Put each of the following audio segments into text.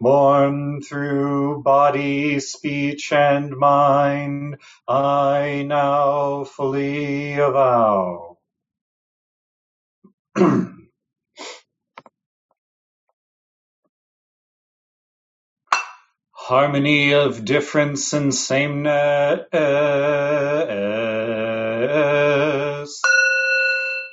born through body, speech, and mind, I now fully avow. Harmony of difference and sameness.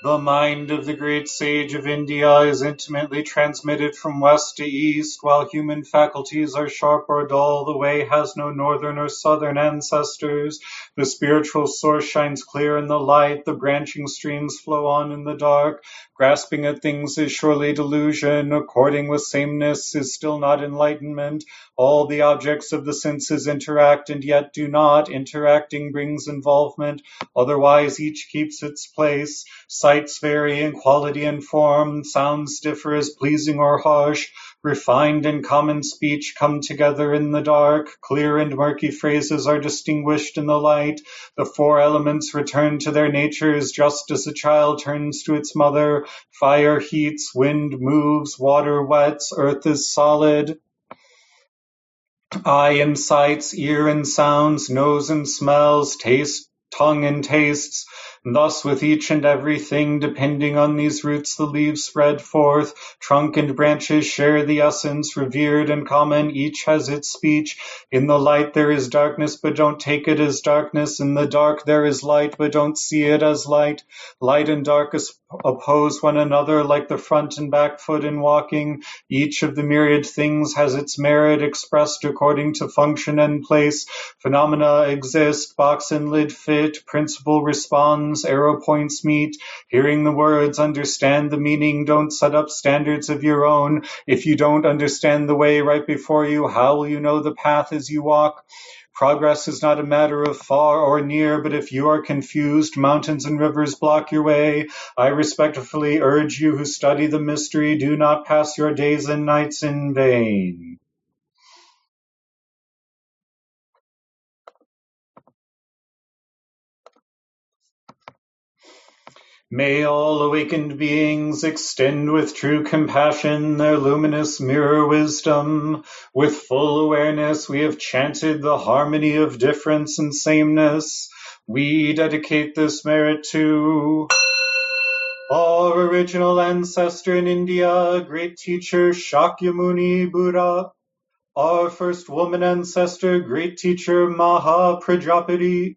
The mind of the great sage of India is intimately transmitted from west to east, while human faculties are sharp or dull. The way has no northern or southern ancestors. The spiritual source shines clear in the light. The branching streams flow on in the dark. Grasping at things is surely delusion. According with sameness is still not enlightenment. All the objects of the senses interact and yet do not. Interacting brings involvement. Otherwise, each keeps its place. Sights vary in quality and form. Sounds differ as pleasing or harsh. Refined and common speech come together in the dark. Clear and murky phrases are distinguished in the light. The four elements return to their natures just as a child turns to its mother. Fire heats, wind moves, water wets, earth is solid. Eye and sights, ear and sounds, nose and smells, taste, tongue and tastes. Thus with each and everything, depending on these roots, the leaves spread forth. Trunk and branches share the essence, revered and common, each has its speech. In the light there is darkness, but don't take it as darkness. In the dark there is light, but don't see it as light. Light and dark oppose one another like the front and back foot in walking. Each of the myriad things has its merit expressed according to function and place. Phenomena exist, box and lid fit, principle responds, arrow points meet. Hearing the words, understand the meaning, don't set up standards of your own. If you don't understand the way right before you, how will you know the path as you walk? Progress is not a matter of far or near, but if you are confused, mountains and rivers block your way. I respectfully urge you who study the mystery, do not pass your days and nights in vain. May all awakened beings extend with true compassion their luminous mirror wisdom. With full awareness we have chanted the harmony of difference and sameness. We dedicate this merit to our original ancestor in India, great teacher Shakyamuni Buddha. Our first woman ancestor, great teacher Maha Prajapati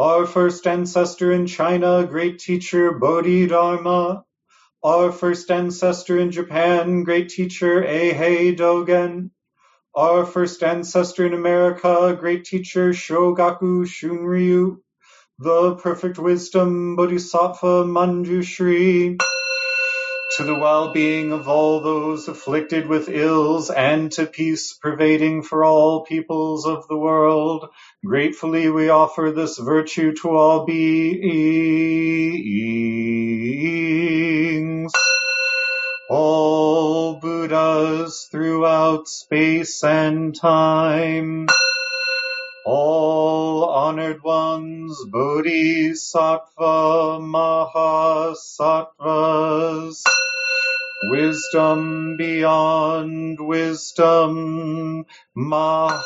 our first ancestor in China, great teacher Bodhidharma. Our first ancestor in Japan, great teacher Eihei Dogen. Our first ancestor in America, great teacher Shogaku Shunryu. The perfect wisdom Bodhisattva Manjushri to the well-being of all those afflicted with ills, and to peace pervading for all peoples of the world. Gratefully we offer this virtue to all beings. All Buddhas throughout space and time. All honored ones, Bodhisattva, Mahasattvas, wisdom beyond wisdom, Maha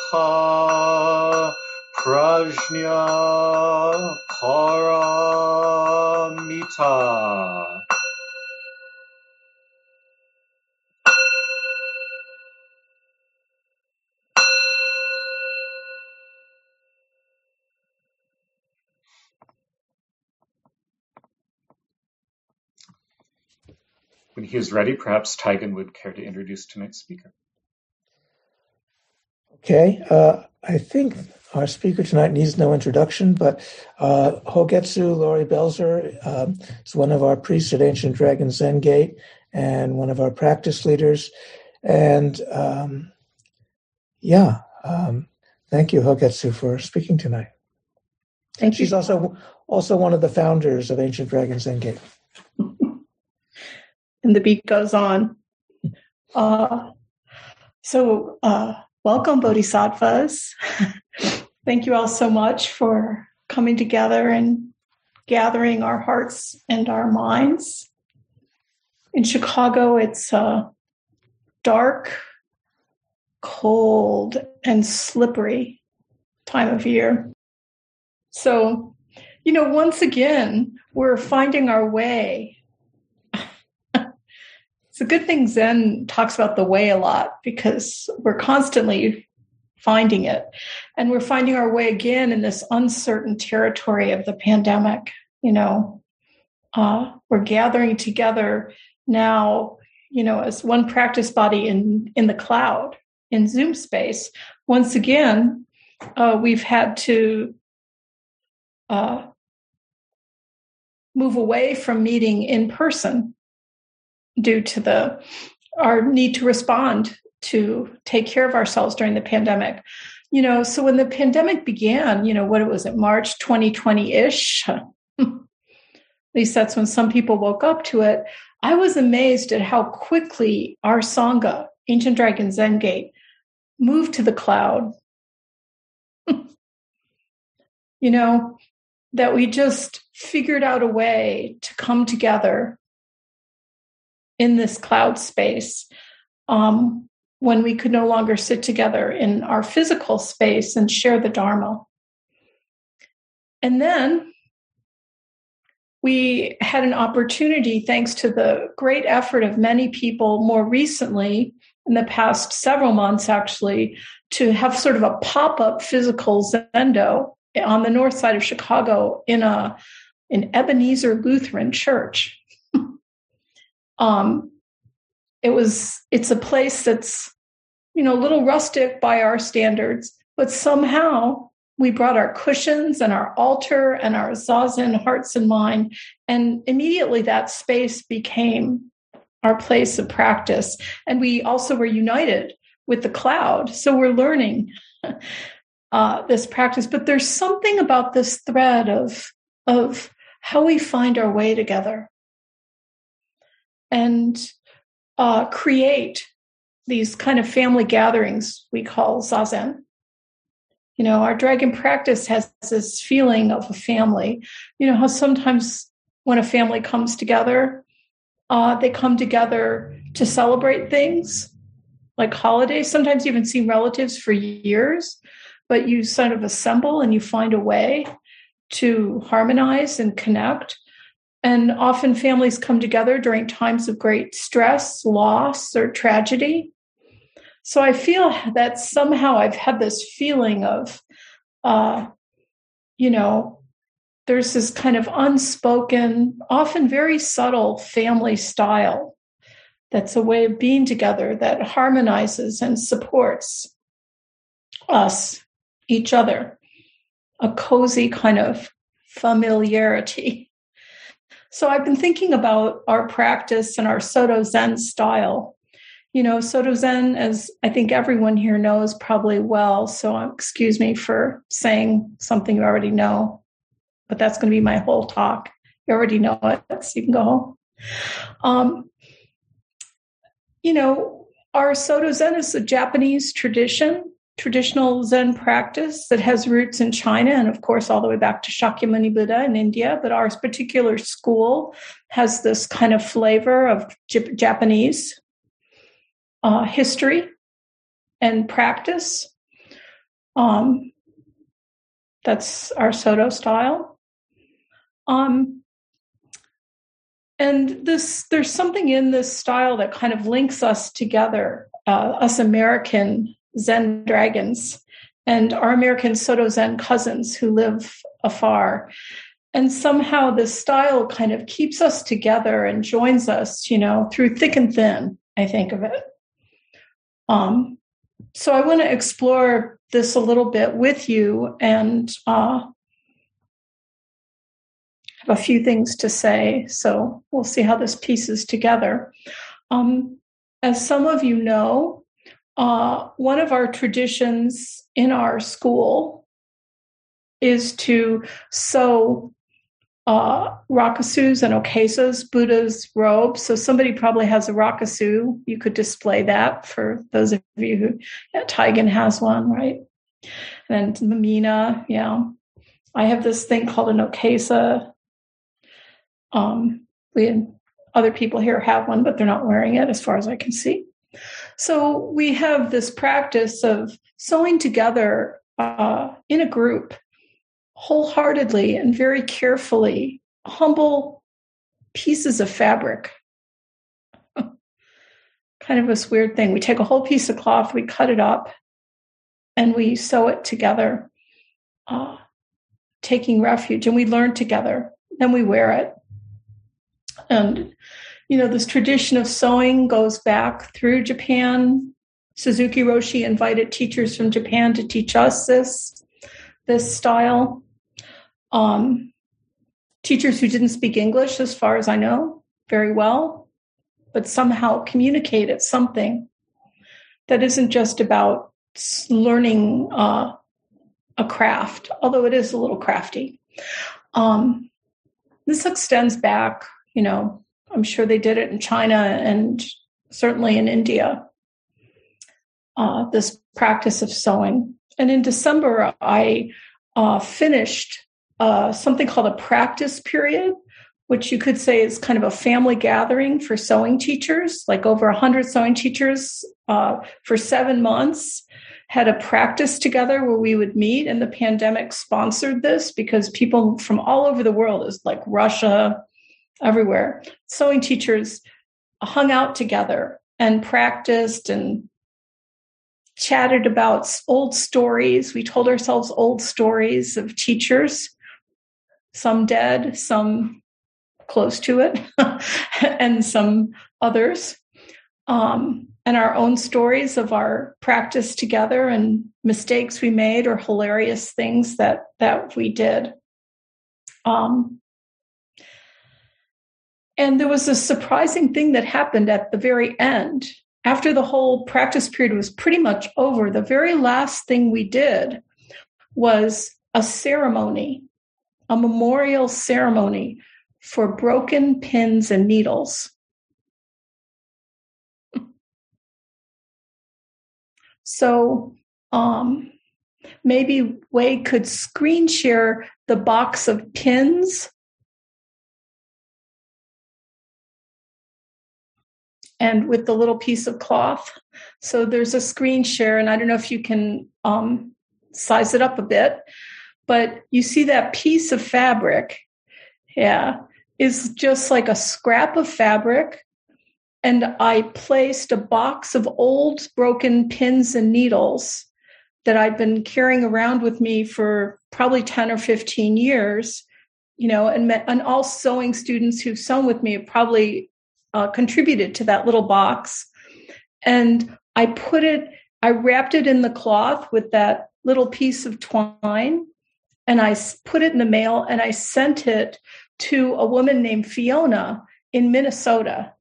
Prajna Paramita. When he is ready, perhaps Taigen would care to introduce tonight's speaker. Okay, uh, I think our speaker tonight needs no introduction, but uh, Hogetsu Laurie Belzer um, is one of our priests at Ancient Dragon Zen Gate and one of our practice leaders. And um, yeah, um, thank you, Hogetsu, for speaking tonight. Thank She's you. also also one of the founders of Ancient Dragon Zen Gate. and the beat goes on. Uh, so, uh, welcome, Bodhisattvas. Thank you all so much for coming together and gathering our hearts and our minds. In Chicago, it's a dark, cold, and slippery time of year. So, you know, once again, we're finding our way it's a good thing Zen talks about the way a lot because we're constantly finding it. And we're finding our way again in this uncertain territory of the pandemic. You know, uh, we're gathering together now, you know, as one practice body in, in the cloud, in Zoom space. Once again, uh, we've had to uh, move away from meeting in person due to the our need to respond to take care of ourselves during the pandemic. You know so when the pandemic began you know what it was it march 2020-ish at least that's when some people woke up to it. I was amazed at how quickly our sangha ancient dragon zen gate moved to the cloud. You know that we just figured out a way to come together in this cloud space um, when we could no longer sit together in our physical space and share the Dharma. And then we had an opportunity, thanks to the great effort of many people more recently, in the past several months actually, to have sort of a pop up physical Zendo on the north side of Chicago in a an Ebenezer Lutheran church um, it was it's a place that's you know a little rustic by our standards, but somehow we brought our cushions and our altar and our zazen hearts and mind, and immediately that space became our place of practice. And we also were united with the cloud, so we're learning. Uh, this practice, but there's something about this thread of of how we find our way together and uh, create these kind of family gatherings we call zazen. You know, our dragon practice has this feeling of a family. You know how sometimes when a family comes together, uh, they come together to celebrate things like holidays. Sometimes you haven't seen relatives for years, but you sort of assemble and you find a way to harmonize and connect. And often families come together during times of great stress, loss, or tragedy. So I feel that somehow I've had this feeling of, uh, you know, there's this kind of unspoken, often very subtle family style that's a way of being together that harmonizes and supports us, each other, a cozy kind of familiarity. So I've been thinking about our practice and our Soto Zen style. You know, Soto Zen, as I think everyone here knows probably well. So excuse me for saying something you already know, but that's going to be my whole talk. You already know it, so you can go home. Um, you know, our Soto Zen is a Japanese tradition traditional Zen practice that has roots in China and, of course, all the way back to Shakyamuni Buddha in India. But our particular school has this kind of flavor of Japanese uh, history and practice. Um, that's our Soto style. Um, and this there's something in this style that kind of links us together, uh, us American Zen dragons and our American Soto Zen cousins who live afar. And somehow this style kind of keeps us together and joins us, you know, through thick and thin, I think of it. Um, so I want to explore this a little bit with you and uh, have a few things to say. So we'll see how this pieces together. Um, as some of you know, uh, one of our traditions in our school is to sew uh, rakusus and okesas, Buddha's robes. So somebody probably has a rakusu. You could display that for those of you who, yeah, has one, right? And Mamina, yeah. I have this thing called an okesa. Um, we other people here have one, but they're not wearing it as far as I can see. So we have this practice of sewing together uh, in a group wholeheartedly and very carefully humble pieces of fabric. kind of this weird thing. We take a whole piece of cloth, we cut it up, and we sew it together, uh, taking refuge, and we learn together. Then we wear it. And you know, this tradition of sewing goes back through Japan. Suzuki Roshi invited teachers from Japan to teach us this, this style. Um, teachers who didn't speak English, as far as I know, very well, but somehow communicated something that isn't just about learning uh, a craft, although it is a little crafty. Um, this extends back, you know, I'm sure they did it in China and certainly in India. Uh, this practice of sewing. And in December, I uh, finished uh, something called a practice period, which you could say is kind of a family gathering for sewing teachers, like over 100 sewing teachers uh, for seven months. Had a practice together where we would meet, and the pandemic sponsored this because people from all over the world, is like Russia, everywhere. Sewing teachers hung out together and practiced and chatted about old stories. We told ourselves old stories of teachers, some dead, some close to it, and some others. Um, and our own stories of our practice together and mistakes we made or hilarious things that that we did. Um, and there was a surprising thing that happened at the very end. After the whole practice period was pretty much over, the very last thing we did was a ceremony, a memorial ceremony for broken pins and needles. So um, maybe Wade could screen share the box of pins and with the little piece of cloth. So there's a screen share, and I don't know if you can um, size it up a bit, but you see that piece of fabric, yeah, is just like a scrap of fabric. And I placed a box of old broken pins and needles that I'd been carrying around with me for probably 10 or 15 years, you know, and, met, and all sewing students who've sewn with me probably uh, contributed to that little box. And I put it, I wrapped it in the cloth with that little piece of twine and I put it in the mail and I sent it to a woman named Fiona in Minnesota.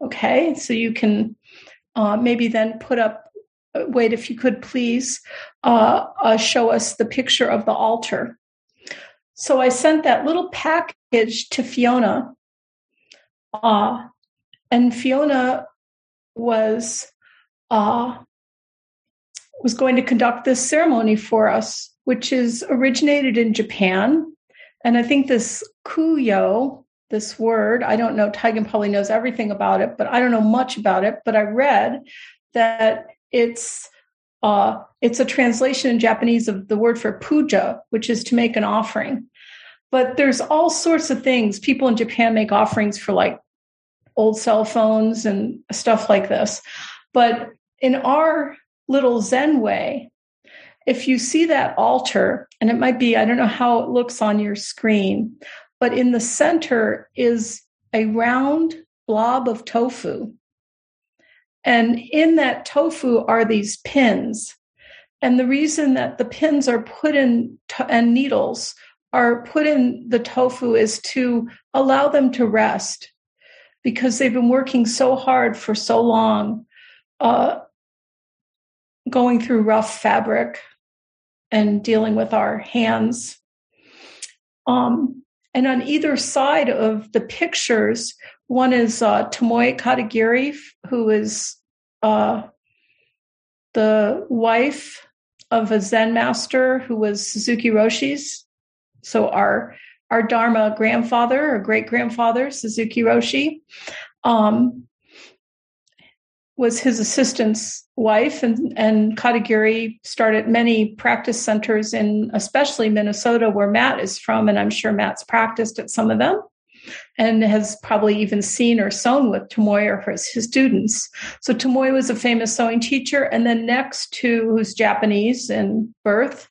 Okay, so you can uh, maybe then put up, uh, Wade, if you could please uh, uh, show us the picture of the altar. So I sent that little package to Fiona uh, and Fiona was uh, was going to conduct this ceremony for us, which is originated in Japan. And I think this kuyo, this word, I don't know, Taigen probably knows everything about it, but I don't know much about it. But I read that it's uh, it's a translation in Japanese of the word for puja, which is to make an offering. But there's all sorts of things. People in Japan make offerings for like old cell phones and stuff like this. But in our little Zen way, if you see that altar, and it might be, I don't know how it looks on your screen, but in the center is a round blob of tofu. And in that tofu are these pins. And the reason that the pins are put in and needles are put in the tofu is to allow them to rest because they've been working so hard for so long, uh, going through rough fabric and dealing with our hands. Um, and on either side of the pictures, one is uh, Tomoe Katagiri, who is uh, the wife of a Zen master who was Suzuki Roshi's. So our our Dharma grandfather or great grandfather, Suzuki Roshi. Um, was his assistant's wife, and, and Katagiri started many practice centers in especially Minnesota, where Matt is from, and I'm sure Matt's practiced at some of them and has probably even seen or sewn with Tomoe or his, his students. So Tomoe was a famous sewing teacher, and then next to who's Japanese in birth,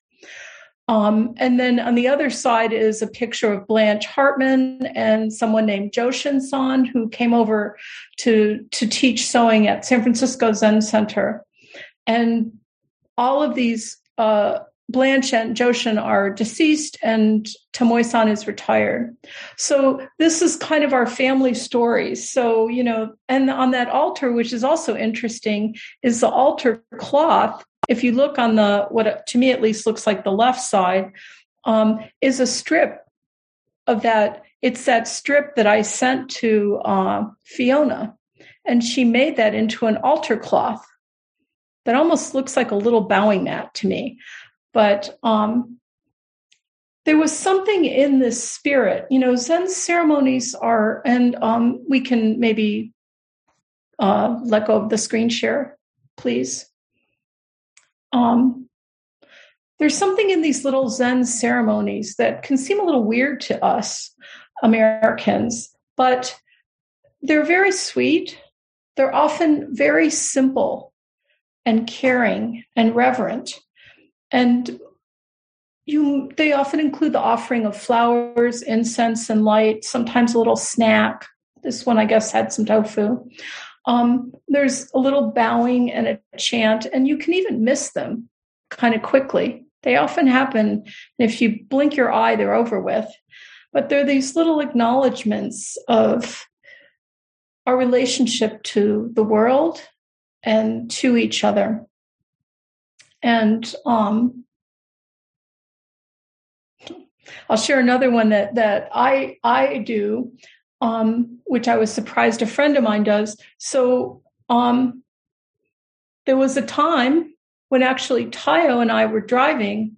um, and then on the other side is a picture of Blanche Hartman and someone named Joshin San, who came over to, to teach sewing at San Francisco Zen Center. And all of these, uh, Blanche and Joshin are deceased, and Tomoe san is retired. So, this is kind of our family story. So, you know, and on that altar, which is also interesting, is the altar cloth if you look on the what to me at least looks like the left side um, is a strip of that it's that strip that i sent to uh, fiona. And she made that into an altar cloth that almost looks like a little bowing mat to me. But um, there was something in this spirit you know zen ceremonies are and um, we can maybe uh, let go of the screen share please um, there's something in these little Zen ceremonies that can seem a little weird to us Americans, but they're very sweet. They're often very simple and caring and reverent. And you they often include the offering of flowers, incense, and light, sometimes a little snack. This one, I guess, had some tofu. Um, there's a little bowing and a chant, and you can even miss them kind of quickly. They often happen, and if you blink your eye, they're over with. But they're these little acknowledgments of our relationship to the world and to each other. And um, I'll share another one that that I I do um, which I was surprised a friend of mine does. So um, there was a time when actually Tayo and I were driving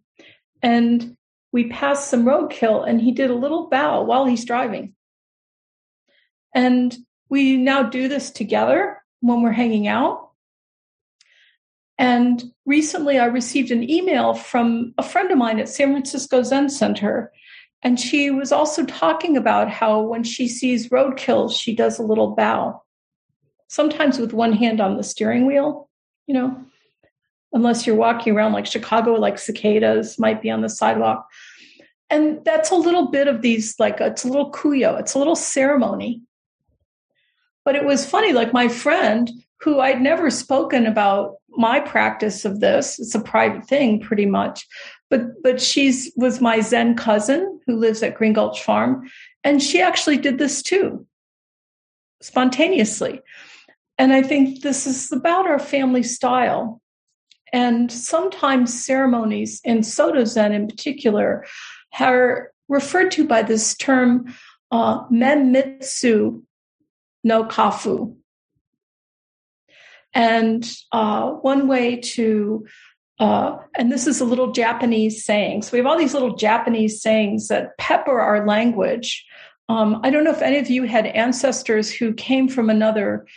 and we passed some roadkill and he did a little bow while he's driving. And we now do this together when we're hanging out. And recently I received an email from a friend of mine at San Francisco Zen Center and she was also talking about how when she sees roadkill, she does a little bow, sometimes with one hand on the steering wheel, you know, unless you're walking around like Chicago, like cicadas might be on the sidewalk. And that's a little bit of these, like, it's a little kuyo, it's a little ceremony. But it was funny, like, my friend who I'd never spoken about my practice of this, it's a private thing pretty much, but but she's was my Zen cousin who lives at Green Gulch Farm, and she actually did this too, spontaneously. And I think this is about our family style. And sometimes ceremonies in Soto Zen in particular are referred to by this term uh, menmitsu no kafu. And uh, one way to uh, and this is a little Japanese saying. So we have all these little Japanese sayings that pepper our language. Um, I don't know if any of you had ancestors who came from another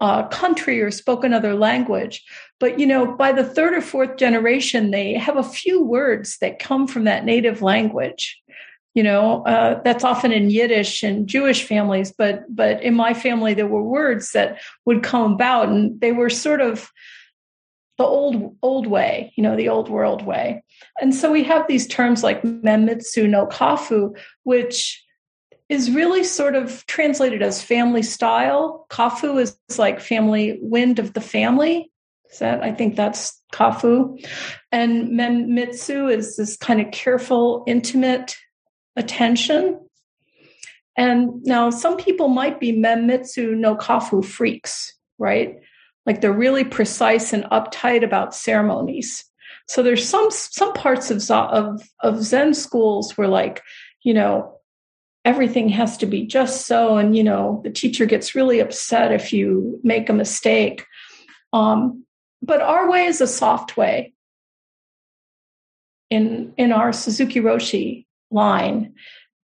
uh, country or spoke another language, but you know, by the third or fourth generation, they have a few words that come from that native language. You know, uh, that's often in Yiddish and Jewish families, but but in my family there were words that would come about, and they were sort of the old old way, you know, the old world way. And so we have these terms like Menmitsu no Kafu, which is really sort of translated as family style. Kafu is like family wind of the family. Is that I think that's Kafu. And Menmitsu is this kind of careful, intimate attention. And now some people might be Menmitsu no Kafu freaks, right? Like they're really precise and uptight about ceremonies. So there's some some parts of of of zen schools where like you know everything has to be just so and you know the teacher gets really upset if you make a mistake. Um, but our way is a soft way. In in our suzuki roshi line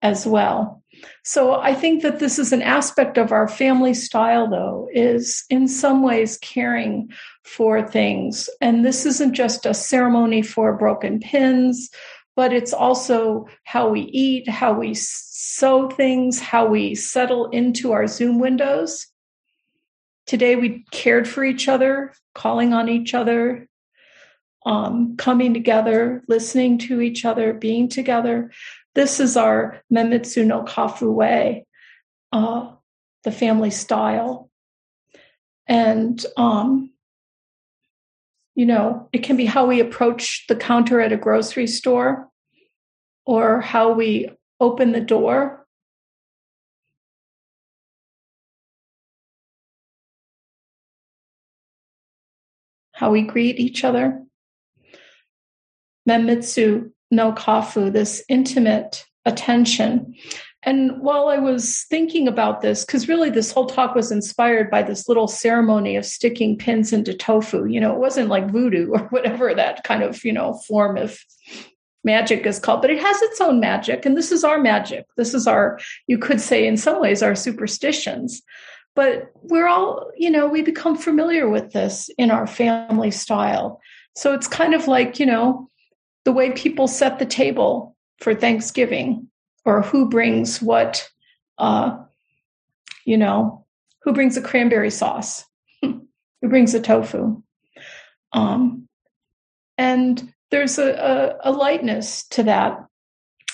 as well so I think that this is an aspect of our family style, though, is in some ways caring for things. And this isn't just a ceremony for broken pins, but it's also how we eat, how we sew things, how we settle into our Zoom windows. Today we cared for each other, calling on each other, um, coming together, listening to each other, being together. This is our Menmitsu no Kafu way, uh, the family style. And, um, you know, it can be how we approach the counter at a grocery store or how we open the door. How we greet each other. Menmitsu no kafu, this intimate attention. And while I was thinking about this, because really this whole talk was inspired by this little ceremony of sticking pins into tofu, you know, it wasn't like voodoo or whatever that kind of, you know, form of magic is called, but it has its own magic. And this is our magic. This is our, you could say in some ways, our superstitions. But we're all, you know, we become familiar with this in our family style. So it's kind of like, you know, the way people set the table for Thanksgiving or who brings what, uh, you know, who brings the cranberry sauce, who brings the tofu. Um, and there's a, a, a lightness to that.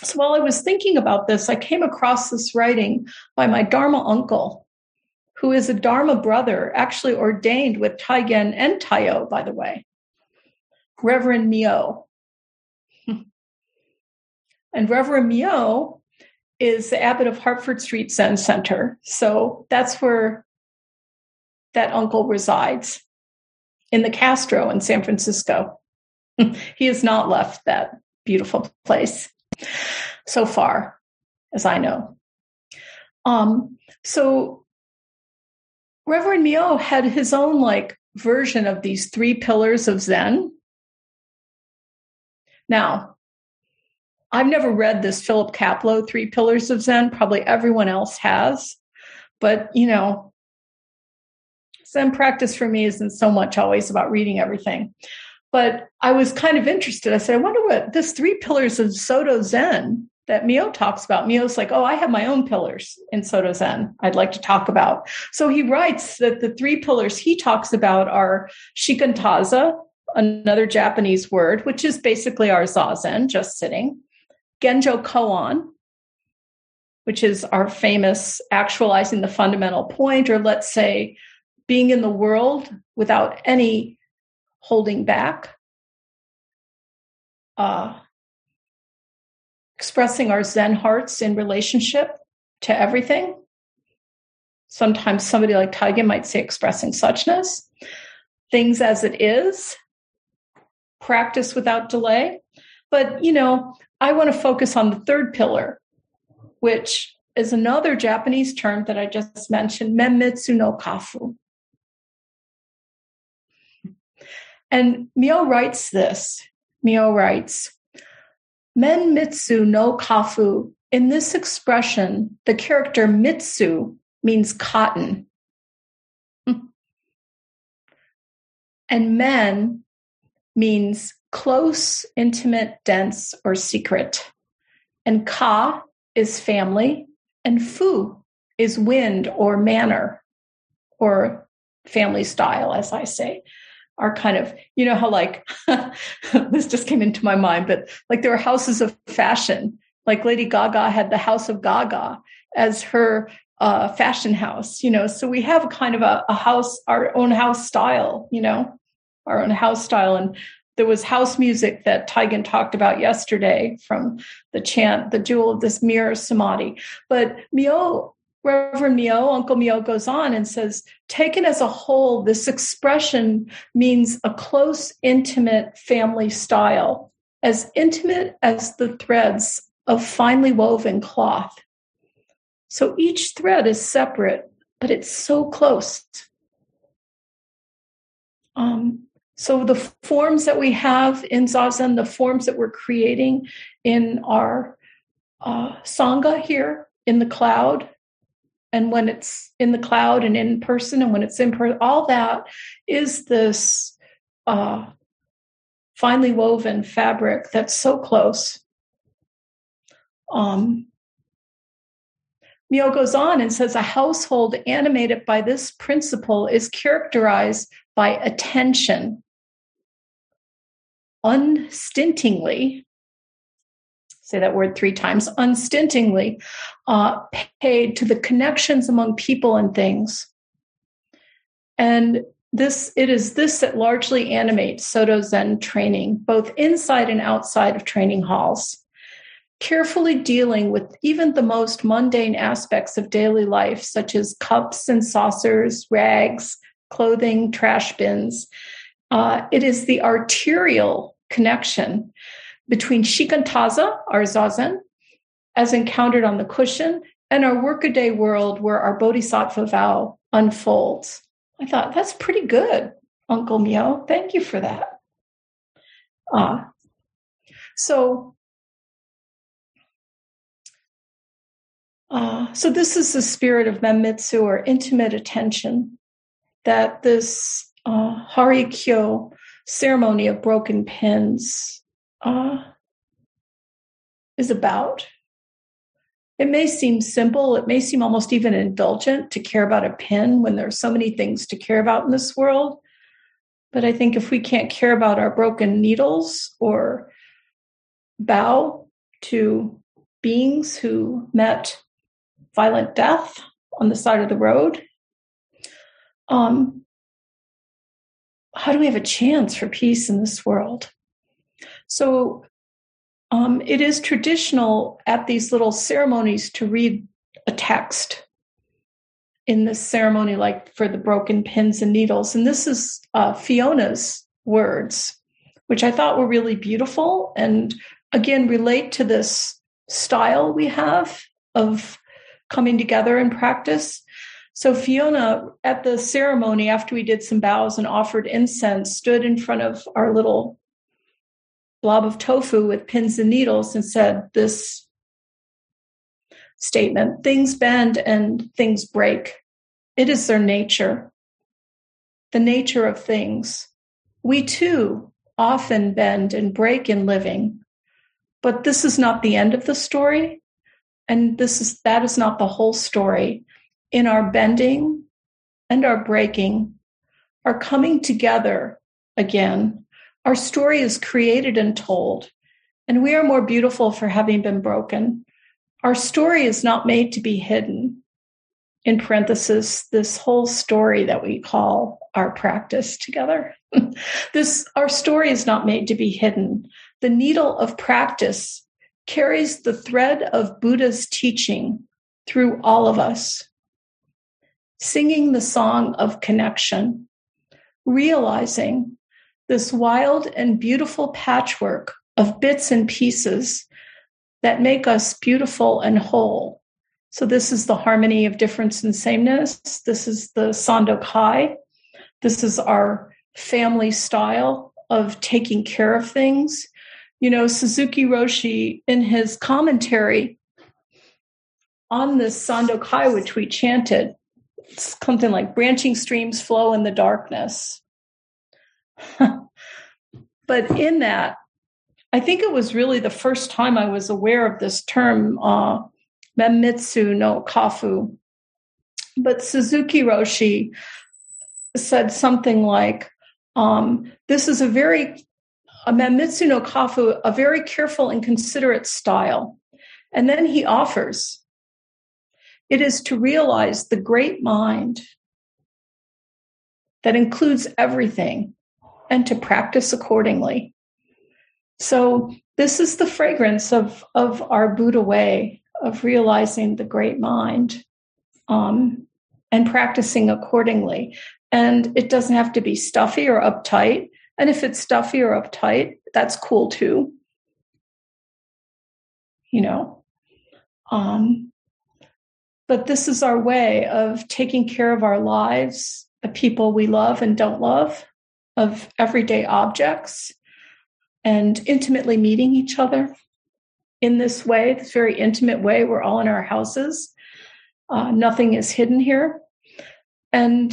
So while I was thinking about this, I came across this writing by my Dharma uncle, who is a Dharma brother, actually ordained with Taigen and Tayo, by the way, Reverend Myo. And Reverend Myo is the abbot of Hartford Street Zen Center. So that's where that uncle resides in the Castro in San Francisco. he has not left that beautiful place so far, as I know. Um, so Reverend Myo had his own like version of these three pillars of Zen. Now, I've never read this Philip Kapleau, Three Pillars of Zen. Probably everyone else has. But, you know, Zen practice for me isn't so much always about reading everything. But I was kind of interested. I said, I wonder what this three pillars of Soto Zen that Myo talks about. Myo's like, oh, I have my own pillars in Soto Zen I'd like to talk about. So he writes that the three pillars he talks about are shikantaza, another Japanese word, which is basically our zazen, just sitting. Genjo Koan, which is our famous actualizing the fundamental point, or let's say being in the world without any holding back, uh, expressing our Zen hearts in relationship to everything. Sometimes somebody like Taigen might say expressing suchness, things as it is, practice without delay. But, you know, I want to focus on the third pillar, which is another Japanese term that I just mentioned, Menmitsu no Kafu. And Myo writes this. Myo writes, Menmitsu no Kafu. In this expression, the character mitsu means cotton. and men means close, intimate, dense, or secret. and ka is family, and fu is wind or manner or family style, as I say, are kind of, you know, how like this just came into my mind, but like there are houses of fashion. Like Lady Gaga had the House of Gaga as her uh, fashion house, you know. So we have kind of a, a house, our own house style, you know, our own house style. And there was house music that Taigen talked about yesterday from the chant, the jewel of this mirror samadhi. But Myo, Reverend Myo, Uncle Myo goes on and says, taken as a whole, this expression means a close, intimate family style, as intimate as the threads of finely woven cloth. So each thread is separate, but it's so close. Um, so the forms that we have in Zazen, the forms that we're creating in our uh, Sangha here in the cloud, and when it's in the cloud and in person, and when it's in person, all that is this uh, finely woven fabric that's so close. Um, Myo goes on and says a household animated by this principle is characterized by attention unstintingly say that word three times unstintingly uh, paid to the connections among people and things. And this it is this that largely animates soto zen training both inside and outside of training halls. Carefully dealing with even the most mundane aspects of daily life such as cups and saucers rags clothing trash bins. Uh, it is the arterial connection between shikantaza, our zazen, as encountered on the cushion, and our workaday world where our bodhisattva vow unfolds. I thought, that's pretty good, Uncle Myo. Thank you for that. Uh, so, uh, so this is the spirit of Menmitsu or intimate attention that this uh, Kuyo ceremony of broken pins uh, is about. It may seem simple, it may seem almost even indulgent to care about a pin when there are so many things to care about in this world. But I think if we can't care about our broken needles or bow to beings who met violent death on the side of the road, um, how do we have a chance for peace in this world? So um, it is traditional at these little ceremonies to read a text in this ceremony, like for the broken pins and needles. And this is uh, Fiona's words, which I thought were really beautiful and again relate to this style we have of coming together in practice. So Fiona, at the ceremony, after we did some bows and offered incense, stood in front of our little blob of tofu with pins and needles and said this statement things bend and things break. It is their nature, the nature of things. We too often bend and break in living, but this is not the end of the story. And this is that is not the whole story in our bending and our breaking are coming together again. Our story is created and told, and we are more beautiful for having been broken. Our story is not made to be hidden. In parenthesis, this whole story that we call our practice together. this our story is not made to be hidden. The needle of practice carries the thread of Buddha's teaching through all of us singing the song of connection, realizing this wild and beautiful patchwork of bits and pieces that make us beautiful and whole. So, this is the harmony of difference and sameness. This is the Sandokai. This is our family style of taking care of things. You know, Suzuki Roshi, in his commentary on this Sandokai, which we chanted, something like branching streams flow in the darkness. but in that, I think it was really the first time I was aware of this term, uh, Menmitsu no Kafu. But Suzuki Roshi said something like, um, This is a very, a Menmitsu no Kafu, a very careful and considerate style. And then he offers, it is to realize the great mind that includes everything and to practice accordingly. So, this is the fragrance of, of our Buddha way of realizing the great mind um, and practicing accordingly. And it doesn't have to be stuffy or uptight. And if it's stuffy or uptight, that's cool too. You know, um, but this is our way of taking care of our lives, the people we love and don't love, of everyday objects, and intimately meeting each other in this way, this very intimate way. We're all in our houses. Uh, nothing is hidden here. And,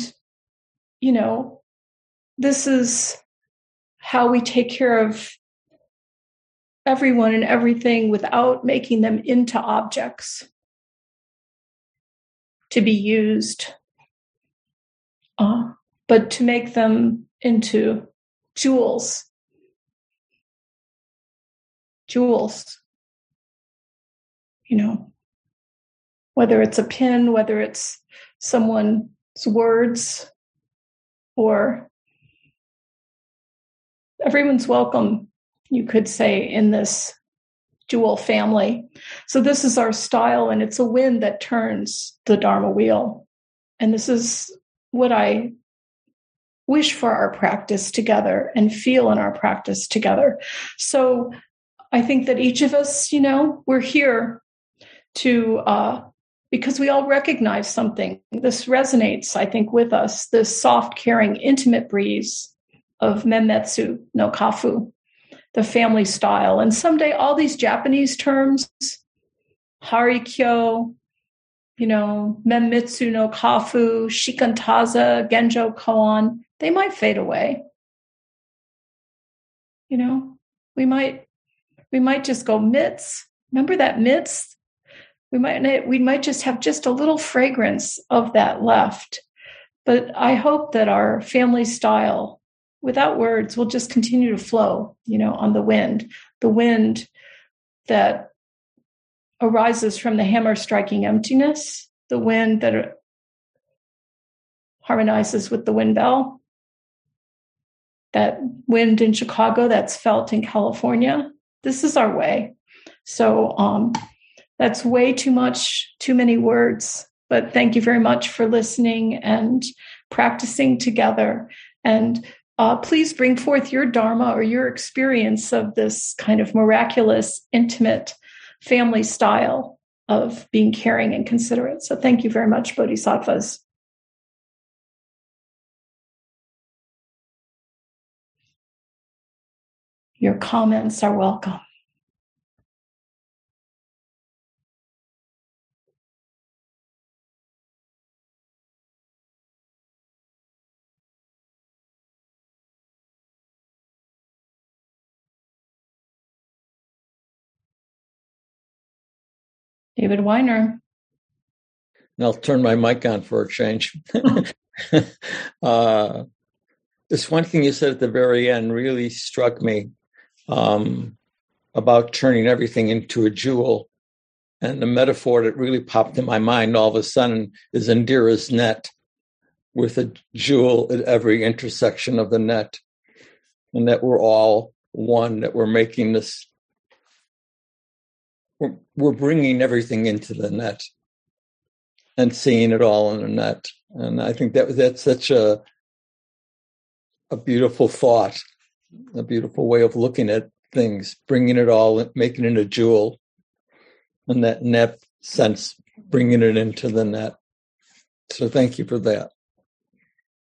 you know, this is how we take care of everyone and everything without making them into objects to be used, uh, but to make them into jewels. Jewels. You know, whether it's a pin, whether it's someone's words, or everyone's welcome, you could say, in this jewel family. So this is our style, and it's a wind that turns the Dharma wheel. And this is what I wish for our practice together and feel in our practice together. So I think that each of us, you know, we're here to uh, because we all recognize something. This resonates, I think, with us. This soft, caring, intimate breeze of Menmitsu no Kafu the family style. And someday all these Japanese terms, hari kuyo, you know, menmitsu no kafu, shikantaza, genjo koan, they might fade away. You know, we might we might just go mitts. Remember that mitts? We might we might just have just a little fragrance of that left. But I hope that our family style without words will just continue to flow, you know, on the wind, the wind that arises from the hammer striking emptiness, the wind that harmonizes with the wind bell, that wind in Chicago that's felt in California. This is our way. So um, that's way too much, too many words. But thank you very much for listening and practicing together. And uh, please bring forth your Dharma or your experience of this kind of miraculous, intimate family style of being caring and considerate. So thank you very much, Bodhisattvas. Your comments are welcome. David Weiner. I'll turn my mic on for a change. uh, this one thing you said at the very end really struck me um, about turning everything into a jewel. And the metaphor that really popped in my mind all of a sudden is Indra's net with a jewel at every intersection of the net. And that we're all one, that we're making this we're, we're bringing everything into the net and seeing it all in the net. And I think that that's such a a beautiful thought, a beautiful way of looking at things, bringing it all, making it a jewel, and that net sense, bringing it into the net. So thank you for that.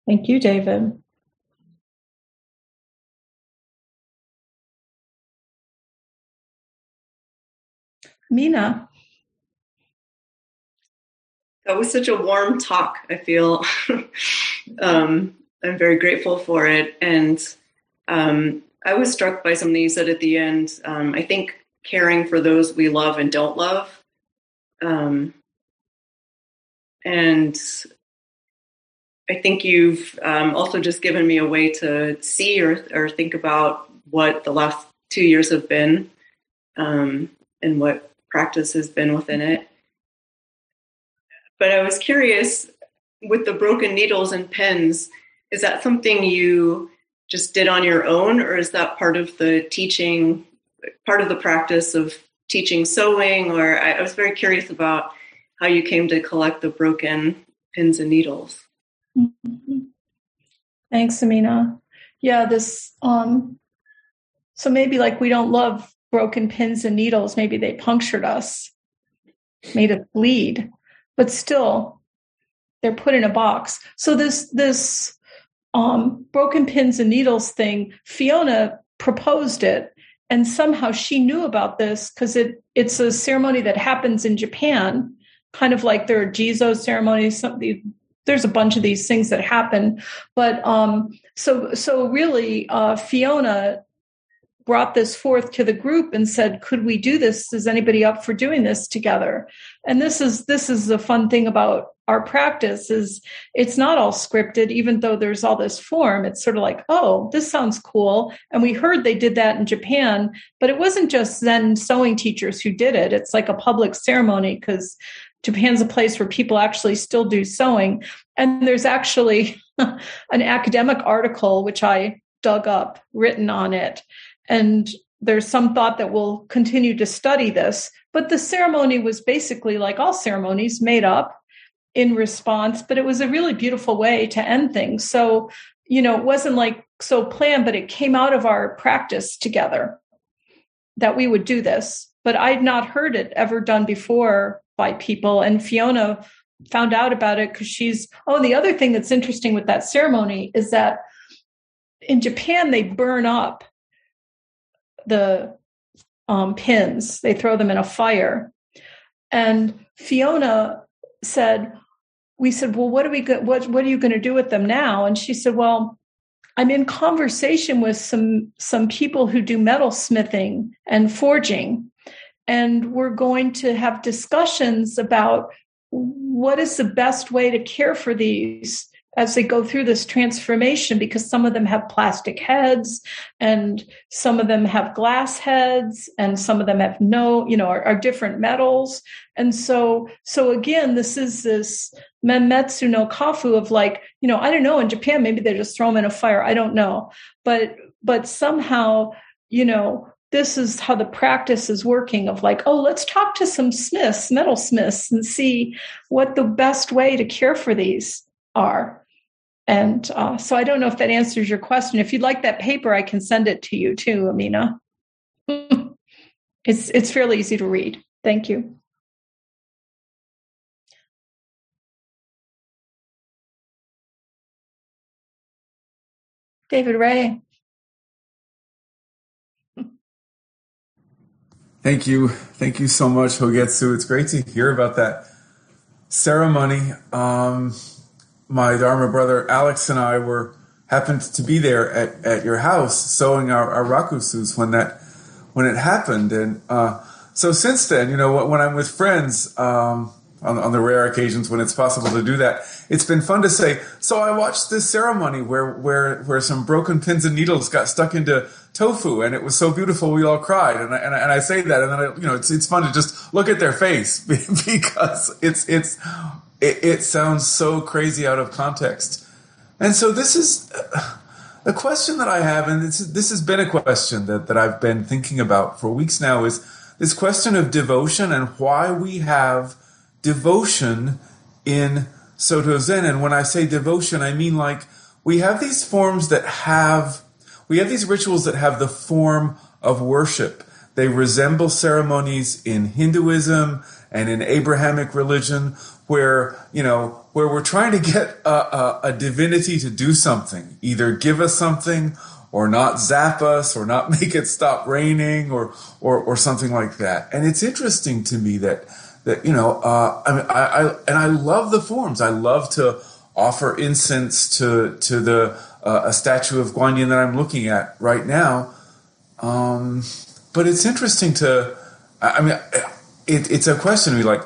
Thank you, David. Mina. That was such a warm talk. I feel um, I'm very grateful for it. And um, I was struck by something you said at the end. Um, I think caring for those we love and don't love. Um, and I think you've um, also just given me a way to see or, or think about what the last two years have been um, and what practice has been within it. But I was curious with the broken needles and pins, is that something you just did on your own, or is that part of the teaching, part of the practice of teaching sewing? Or I, I was very curious about how you came to collect the broken pins and needles. Thanks, Amina. Yeah, this um so maybe like we don't love broken pins and needles, maybe they punctured us, made us bleed, but still they're put in a box. So this this um, broken pins and needles thing, Fiona proposed it, and somehow she knew about this because it it's a ceremony that happens in Japan, kind of like there are Jizo ceremonies. Something there's a bunch of these things that happen, but um, so so really, uh, Fiona brought this forth to the group and said could we do this? Is anybody up for doing this together? And this is this is the fun thing about our practice is it's not all scripted even though there's all this form. It's sort of like oh this sounds cool. And we heard they did that in japan but it wasn't just zen sewing teachers who did it. It's like a public ceremony because japan's a place where people actually still do sewing. And there's actually an academic article which i dug up written on it and there's some thought that we'll continue to study this. But the ceremony was basically like all ceremonies made up in response, but it was a really beautiful way to end things. So, you know, it wasn't like so planned, but it came out of our practice together that we would do this. But I'd not heard it ever done before by people. And Fiona found out about it because she's, oh, the other thing that's interesting with that ceremony is that in Japan, they burn up the um, pins. They throw them in a fire. And Fiona said, "We said, well, what are we? Go- what What are you going to do with them now?" And she said, "Well, I'm in conversation with some some people who do metal smithing and forging, and we're going to have discussions about what is the best way to care for these as they go through this transformation because some of them have plastic heads and some of them have glass heads and some of them have no you know are, are different metals. And so so again this is this menmitsu no kafu of like you know i don't know in japan maybe they just throw them in a fire i don't know. But but somehow you know this is how the practice is working of like oh let's talk to some smiths metal smiths and see what the best way to care for these are and uh, so I don't know if that answers your question. If you'd like that paper, I can send it to you too, Amina. it's it's fairly easy to read. Thank you. David Ray. Thank you. Thank you so much, Hogetsu. It's great to hear about that ceremony. Um, my Dharma brother Alex and I were happened to be there at, at your house sewing our, our rakusus when that when it happened, and uh, so since then, you know, when I'm with friends. Um, on, on, the rare occasions when it's possible to do that. It's been fun to say. So I watched this ceremony where where where some broken pins and needles got stuck into tofu, and it was so beautiful we all cried. And I, and I, and I say that, and then I, you know it's it's fun to just look at their face because it's it's it, it sounds so crazy out of context. And so this is a question that I have, and this, this has been a question that, that I've been thinking about for weeks now is this question of devotion and why we have devotion in Soto Zen. And when I say devotion, I mean like we have these forms that have, we have these rituals that have the form of worship. They resemble ceremonies in Hinduism and in Abrahamic religion where you know where we're trying to get a, a, a, divinity to do something either give us something or not zap us or not make it stop raining or or, or something like that and it's interesting to me that that you know uh, I mean I, I and I love the forms I love to offer incense to to the uh, a statue of guanyin that I'm looking at right now. Um, but it's interesting to, I mean, it, it's a question to be like,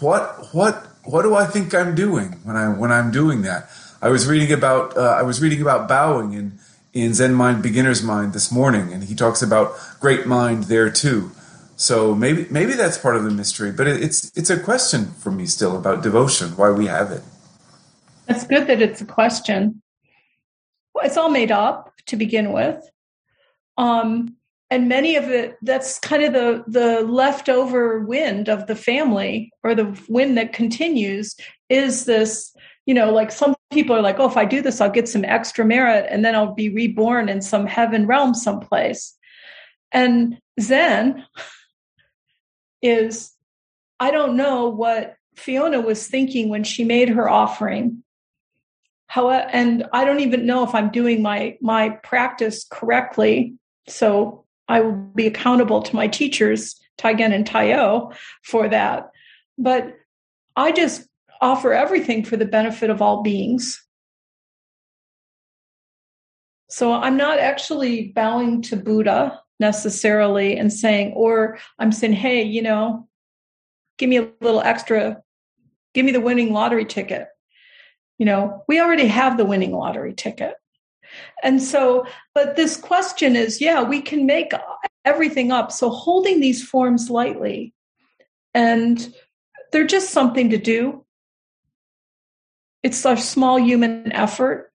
what, what, what do I think I'm doing when I when I'm doing that? I was reading about uh, I was reading about bowing in in Zen Mind Beginner's Mind this morning, and he talks about great mind there too. So maybe maybe that's part of the mystery, but it, it's it's a question for me still about devotion, why we have it. It's good that it's a question. Well, it's all made up to begin with. Um, and many of it that's kind of the the leftover wind of the family or the wind that continues is this you know like some people are like oh if i do this i'll get some extra merit and then i'll be reborn in some heaven realm someplace. And zen is i don't know what fiona was thinking when she made her offering. How and i don't even know if i'm doing my my practice correctly. So I will be accountable to my teachers, Taigen and Taiyo, for that. But I just offer everything for the benefit of all beings. So I'm not actually bowing to Buddha necessarily and saying, or I'm saying, hey, you know, give me a little extra, give me the winning lottery ticket. You know, we already have the winning lottery ticket. And so, but this question is yeah, we can make everything up. So holding these forms lightly and they're just something to do. It's a small human effort.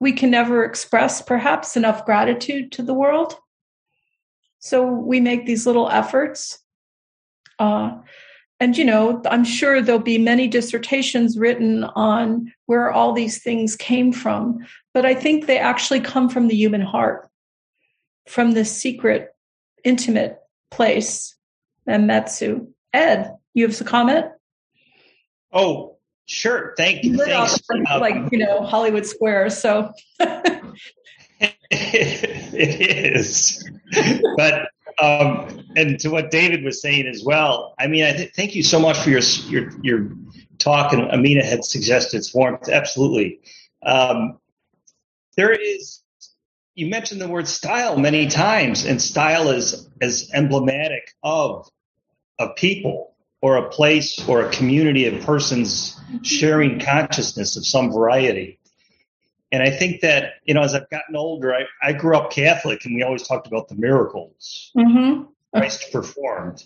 We can never express perhaps enough gratitude to the world. So we make these little efforts. Uh, and you know i'm sure there'll be many dissertations written on where all these things came from but i think they actually come from the human heart from this secret intimate place and metsu ed you have a comment? Oh sure. Thank you. Thanks. um, like you know hollywood square so. It is. But um, and to what David was saying as well, I mean, I th- thank you so much for your your your talk, and Amina had suggested its warmth. Absolutely, um, there is. You mentioned the word style many times, and style is is emblematic of a people or a place or a community of persons sharing consciousness of some variety. And I think that, you know, as I've gotten older, I, I grew up Catholic and we always talked about the miracles mm-hmm. Christ performed.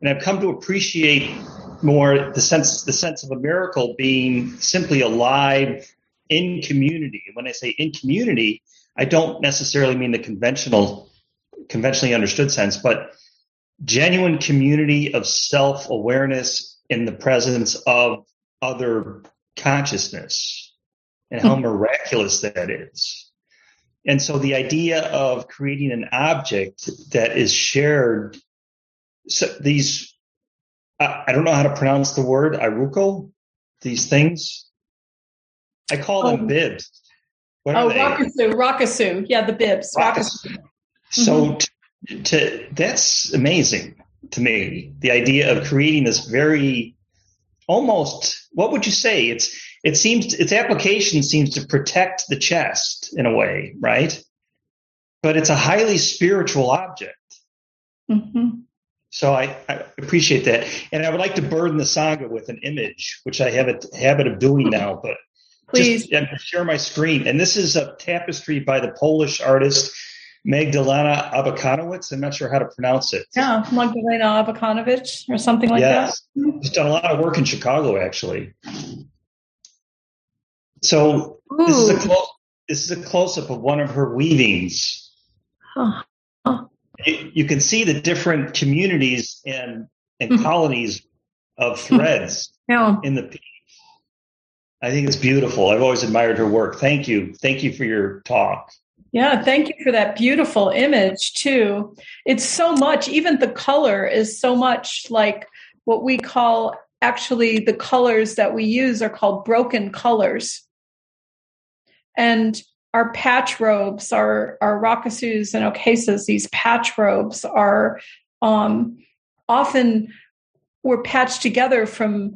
And I've come to appreciate more the sense, the sense of a miracle being simply alive in community. And when I say in community, I don't necessarily mean the conventional, conventionally understood sense, but genuine community of self awareness in the presence of other consciousness and how miraculous that is. And so the idea of creating an object that is shared, so these, I don't know how to pronounce the word, iruko, these things. I call them oh. bibs. What oh, Rakusu, Rakusu. Yeah, the bibs. Rakusu. So mm-hmm. to, to, that's amazing to me. The idea of creating this very almost, what would you say? It's, it seems its application seems to protect the chest in a way, right? But it's a highly spiritual object. Mm-hmm. So I, I, appreciate that, and I would like to burden the sangha with an image, which I have a habit of doing now. But please just, share my screen, and this is a tapestry by the Polish artist Magdalena Abakanowicz. I'm not sure how to pronounce it. Yeah, Magdalena Abakanowicz or something like yes. that. She's done a lot of work in Chicago, actually. So this is a close. This is a close up of one of her weavings. Huh. Huh. You, you, can see the different communities and and mm-hmm. colonies of threads yeah. in the piece. I think it's beautiful. I've always admired her work. Thank you. Thank you for your talk. Yeah, thank you for that beautiful image too. It's so much, even the color is so much like what we call actually the colors that we use are called broken colors. And our patch robes, our, our rakusus and okesas, these patch robes are um, often were patched together from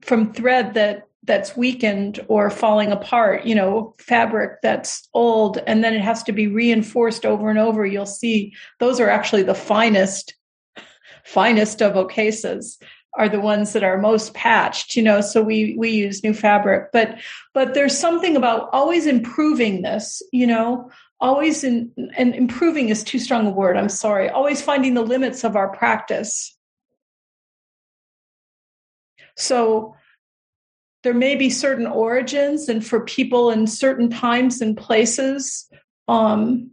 from thread that that's weakened or falling apart, you know, fabric that's old and then it has to be reinforced over and over, you'll see those are actually the finest, finest of okesas are the ones that are most patched, you know, so we we use new fabric. But but there's something about always improving this, you know, always in and improving is too strong a word, I'm sorry. Always finding the limits of our practice. So there may be certain origins and for people in certain times and places um,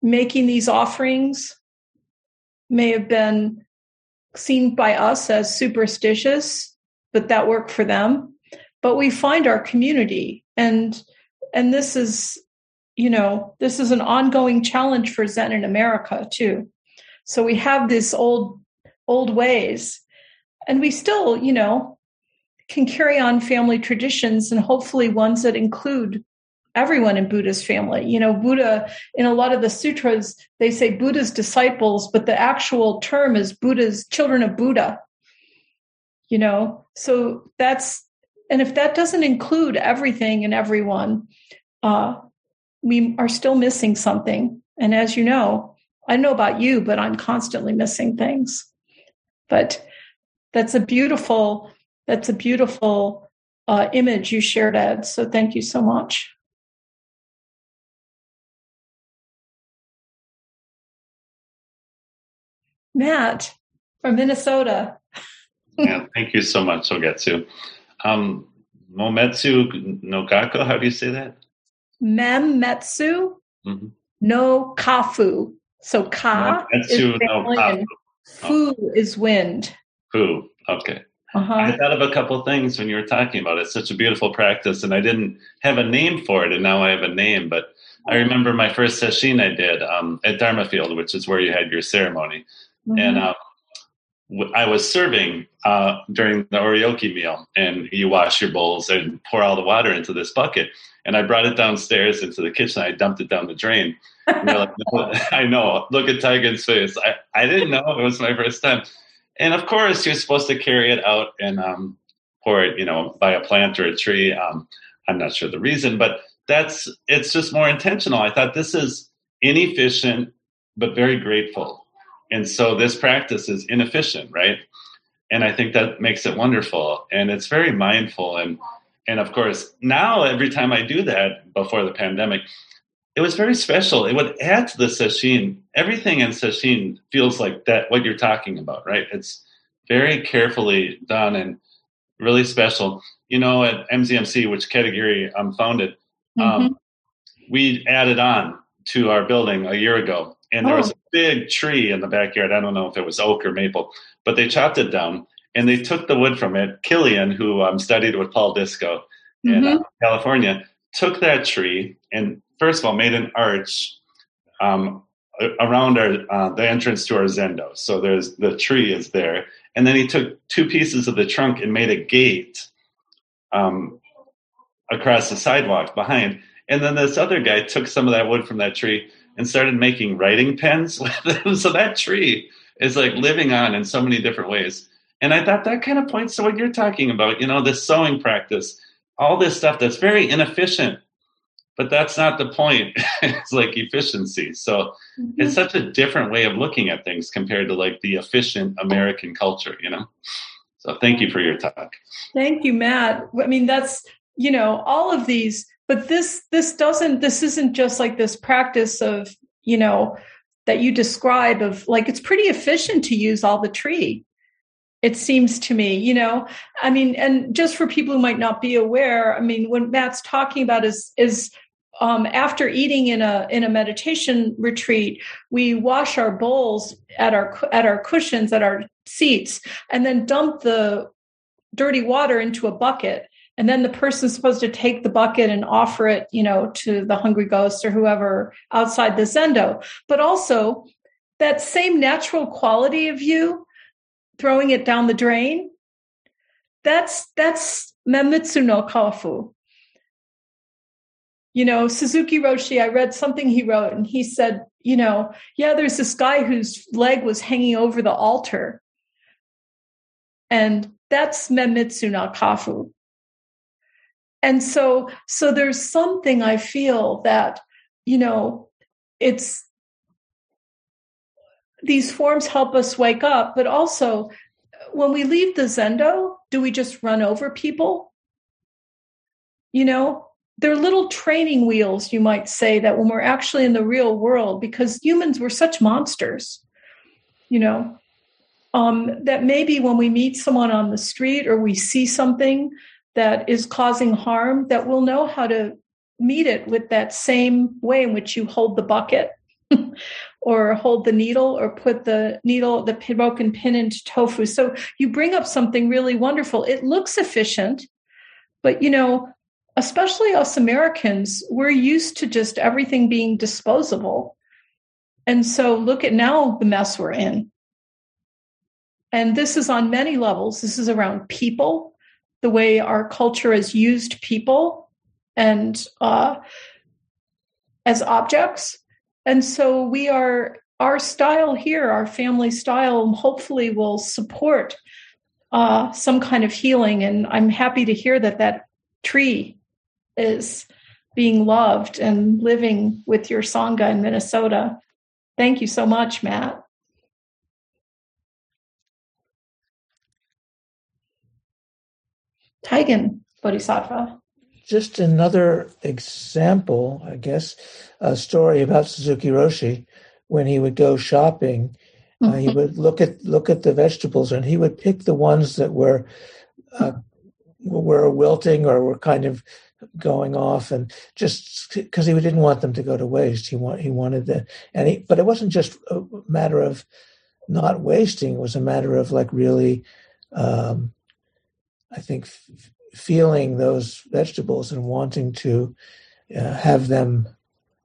making these offerings may have been seen by us as superstitious but that worked for them. But we find our community and and this is you know this is an ongoing challenge for zen in america too. So we have this old old ways and we still you know can carry on family traditions and hopefully ones that include everyone in Buddha's family. You know, Buddha, in a lot of the sutras, they say Buddha's disciples, but the actual term is Buddha's children of Buddha. You know, so that's, and if that doesn't include everything and everyone, uh, we are still missing something. And as you know, I know about you, but I'm constantly missing things. But that's a beautiful that's a beautiful uh, image you shared, Ed. So thank you so much. Matt from Minnesota. yeah, thank you so much, Hogetsu. Um, Mometsu no Gakko, how do you say that? Memetsu mm-hmm. no Kafu. So Ka Mometsu is no and Fu oh. is wind. Fu, okay. Uh-huh. I thought of a couple things when you were talking about it. It's such a beautiful practice, and I didn't have a name for it, and now I have a name. But I remember my first sesshin I did um, at Dharma Field, which is where you had your ceremony, mm-hmm. and uh, I was serving uh, during the oryoki meal, and you wash your bowls and pour all the water into this bucket. And I brought it downstairs into the kitchen. I dumped it down the drain. Like, no, I know. Look at Tiger's face. I, I didn't know. It was my first time and of course you're supposed to carry it out and um, pour it you know by a plant or a tree. Um, i'm not sure the reason but that's it's just more intentional. I thought this is inefficient but very grateful. And so this practice is inefficient right? And i think that makes it wonderful. And it's very mindful. And and of course now every time i do that before the pandemic it was very special. It would add to the sesshin. Everything in sesshin feels like that what you're talking about, right? It's very carefully done and really special. You know, at MZMC, which Katagiri um, founded, um, mm-hmm. um, we added on to our building a year ago, and there oh. was a big tree in the backyard. I don't know if it was oak or maple, but they chopped it down and they took the wood from it. Killian, who um, studied with Paul mm-hmm. in uh, California, took that tree and first of all made an arch um, around our uh, the entrance to our zendo. So there's the tree is there, and then he took two pieces of the trunk and made a gate um, across the sidewalk behind. And then this other guy took some of that wood from that tree and started making writing pens. So that tree is like living on in so many different ways. And I thought that kind of points to what you're talking about, you know, this sewing practice, all this stuff that's very inefficient but that's not the point. It's like efficiency. So mm-hmm. it's such a different way of looking at things compared to like the efficient american culture you know? So thank you for your talk. Thank you matt. I mean that's you know all of these but this this doesn't this isn't just like this practice of you know that you describe of like it's pretty efficient to use all the tree it seems to me you know? I mean and just for people who might not be aware i mean what matt's talking about is is um, after eating in a in a meditation retreat, we wash our bowls at our at our cushions at our seats, and then dump the dirty water into a bucket. And then the person's supposed to take the bucket and offer it, you know, to the hungry ghost or whoever outside the zendo. But also that same natural quality of you throwing it down the drain. That's that's menmitsu no kafu you know, Suzuki Roshi, I read something he wrote and he said, you know, yeah, there's this guy whose leg was hanging over the altar. And that's Menmitsu no Kafu. and so so there's something i feel that you know it's these forms help us wake up but also when we leave the zendo do we just run over people you know they're little training wheels you might say that when we're actually in the real world because humans were such monsters you know um, that maybe when we meet someone on the street or we see something that is causing harm, that we'll know how to meet it with that same way in which you hold the bucket or hold the needle or put the needle, the broken pin into tofu. So you bring up something really wonderful. It looks efficient, but you know, especially us Americans, we're used to just everything being disposable. And so look at now the mess we're in. And this is on many levels. This is around people, the way our culture has used people and uh, as objects. And so we are, our style here, our family style, hopefully will support uh, some kind of healing. And I'm happy to hear that that tree is being loved and living with your Sangha in Minnesota. Thank you so much, Matt. Taigen Bodhisattva. Just another example, I guess, a story about Suzuki Roshi when he would go shopping. Uh, he mm-hmm. would look at look at the vegetables and he would pick the ones that were uh, were wilting or were kind of going off and just because he didn't want them to go to waste he want he wanted the and he but it wasn't just a matter of not wasting it was a matter of like really um, I think f- feeling those vegetables and wanting to uh, have them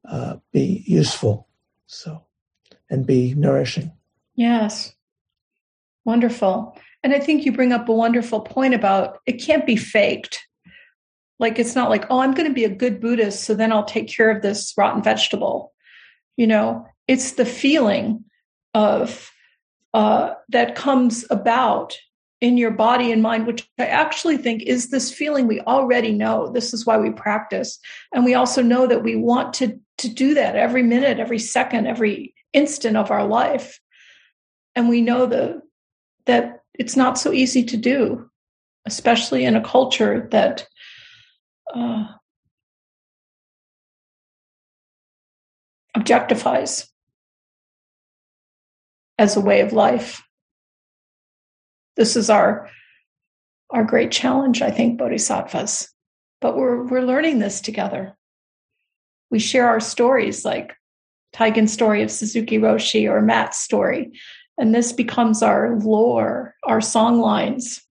uh, be useful, so and be nourishing. Yes, wonderful. And I think you bring up a wonderful point about it can't be faked. Like it's not like, oh, I'm going to be a good Buddhist, so then I'll take care of this rotten vegetable. You know, it's the feeling of uh, that comes about in your body and mind, which I actually think is this feeling we already know. This is why we practice. And we also know that we want to, to do that every minute, every second, every instant of our life. And we know the, that it's not so easy to do, especially in a culture that uh, objectifies as a way of life this is our our great challenge, I think, bodhisattvas. But we're we're learning this together. We share our stories, like Taigen's story of Suzuki Roshi or Matt's story, and this becomes our lore, our song lines.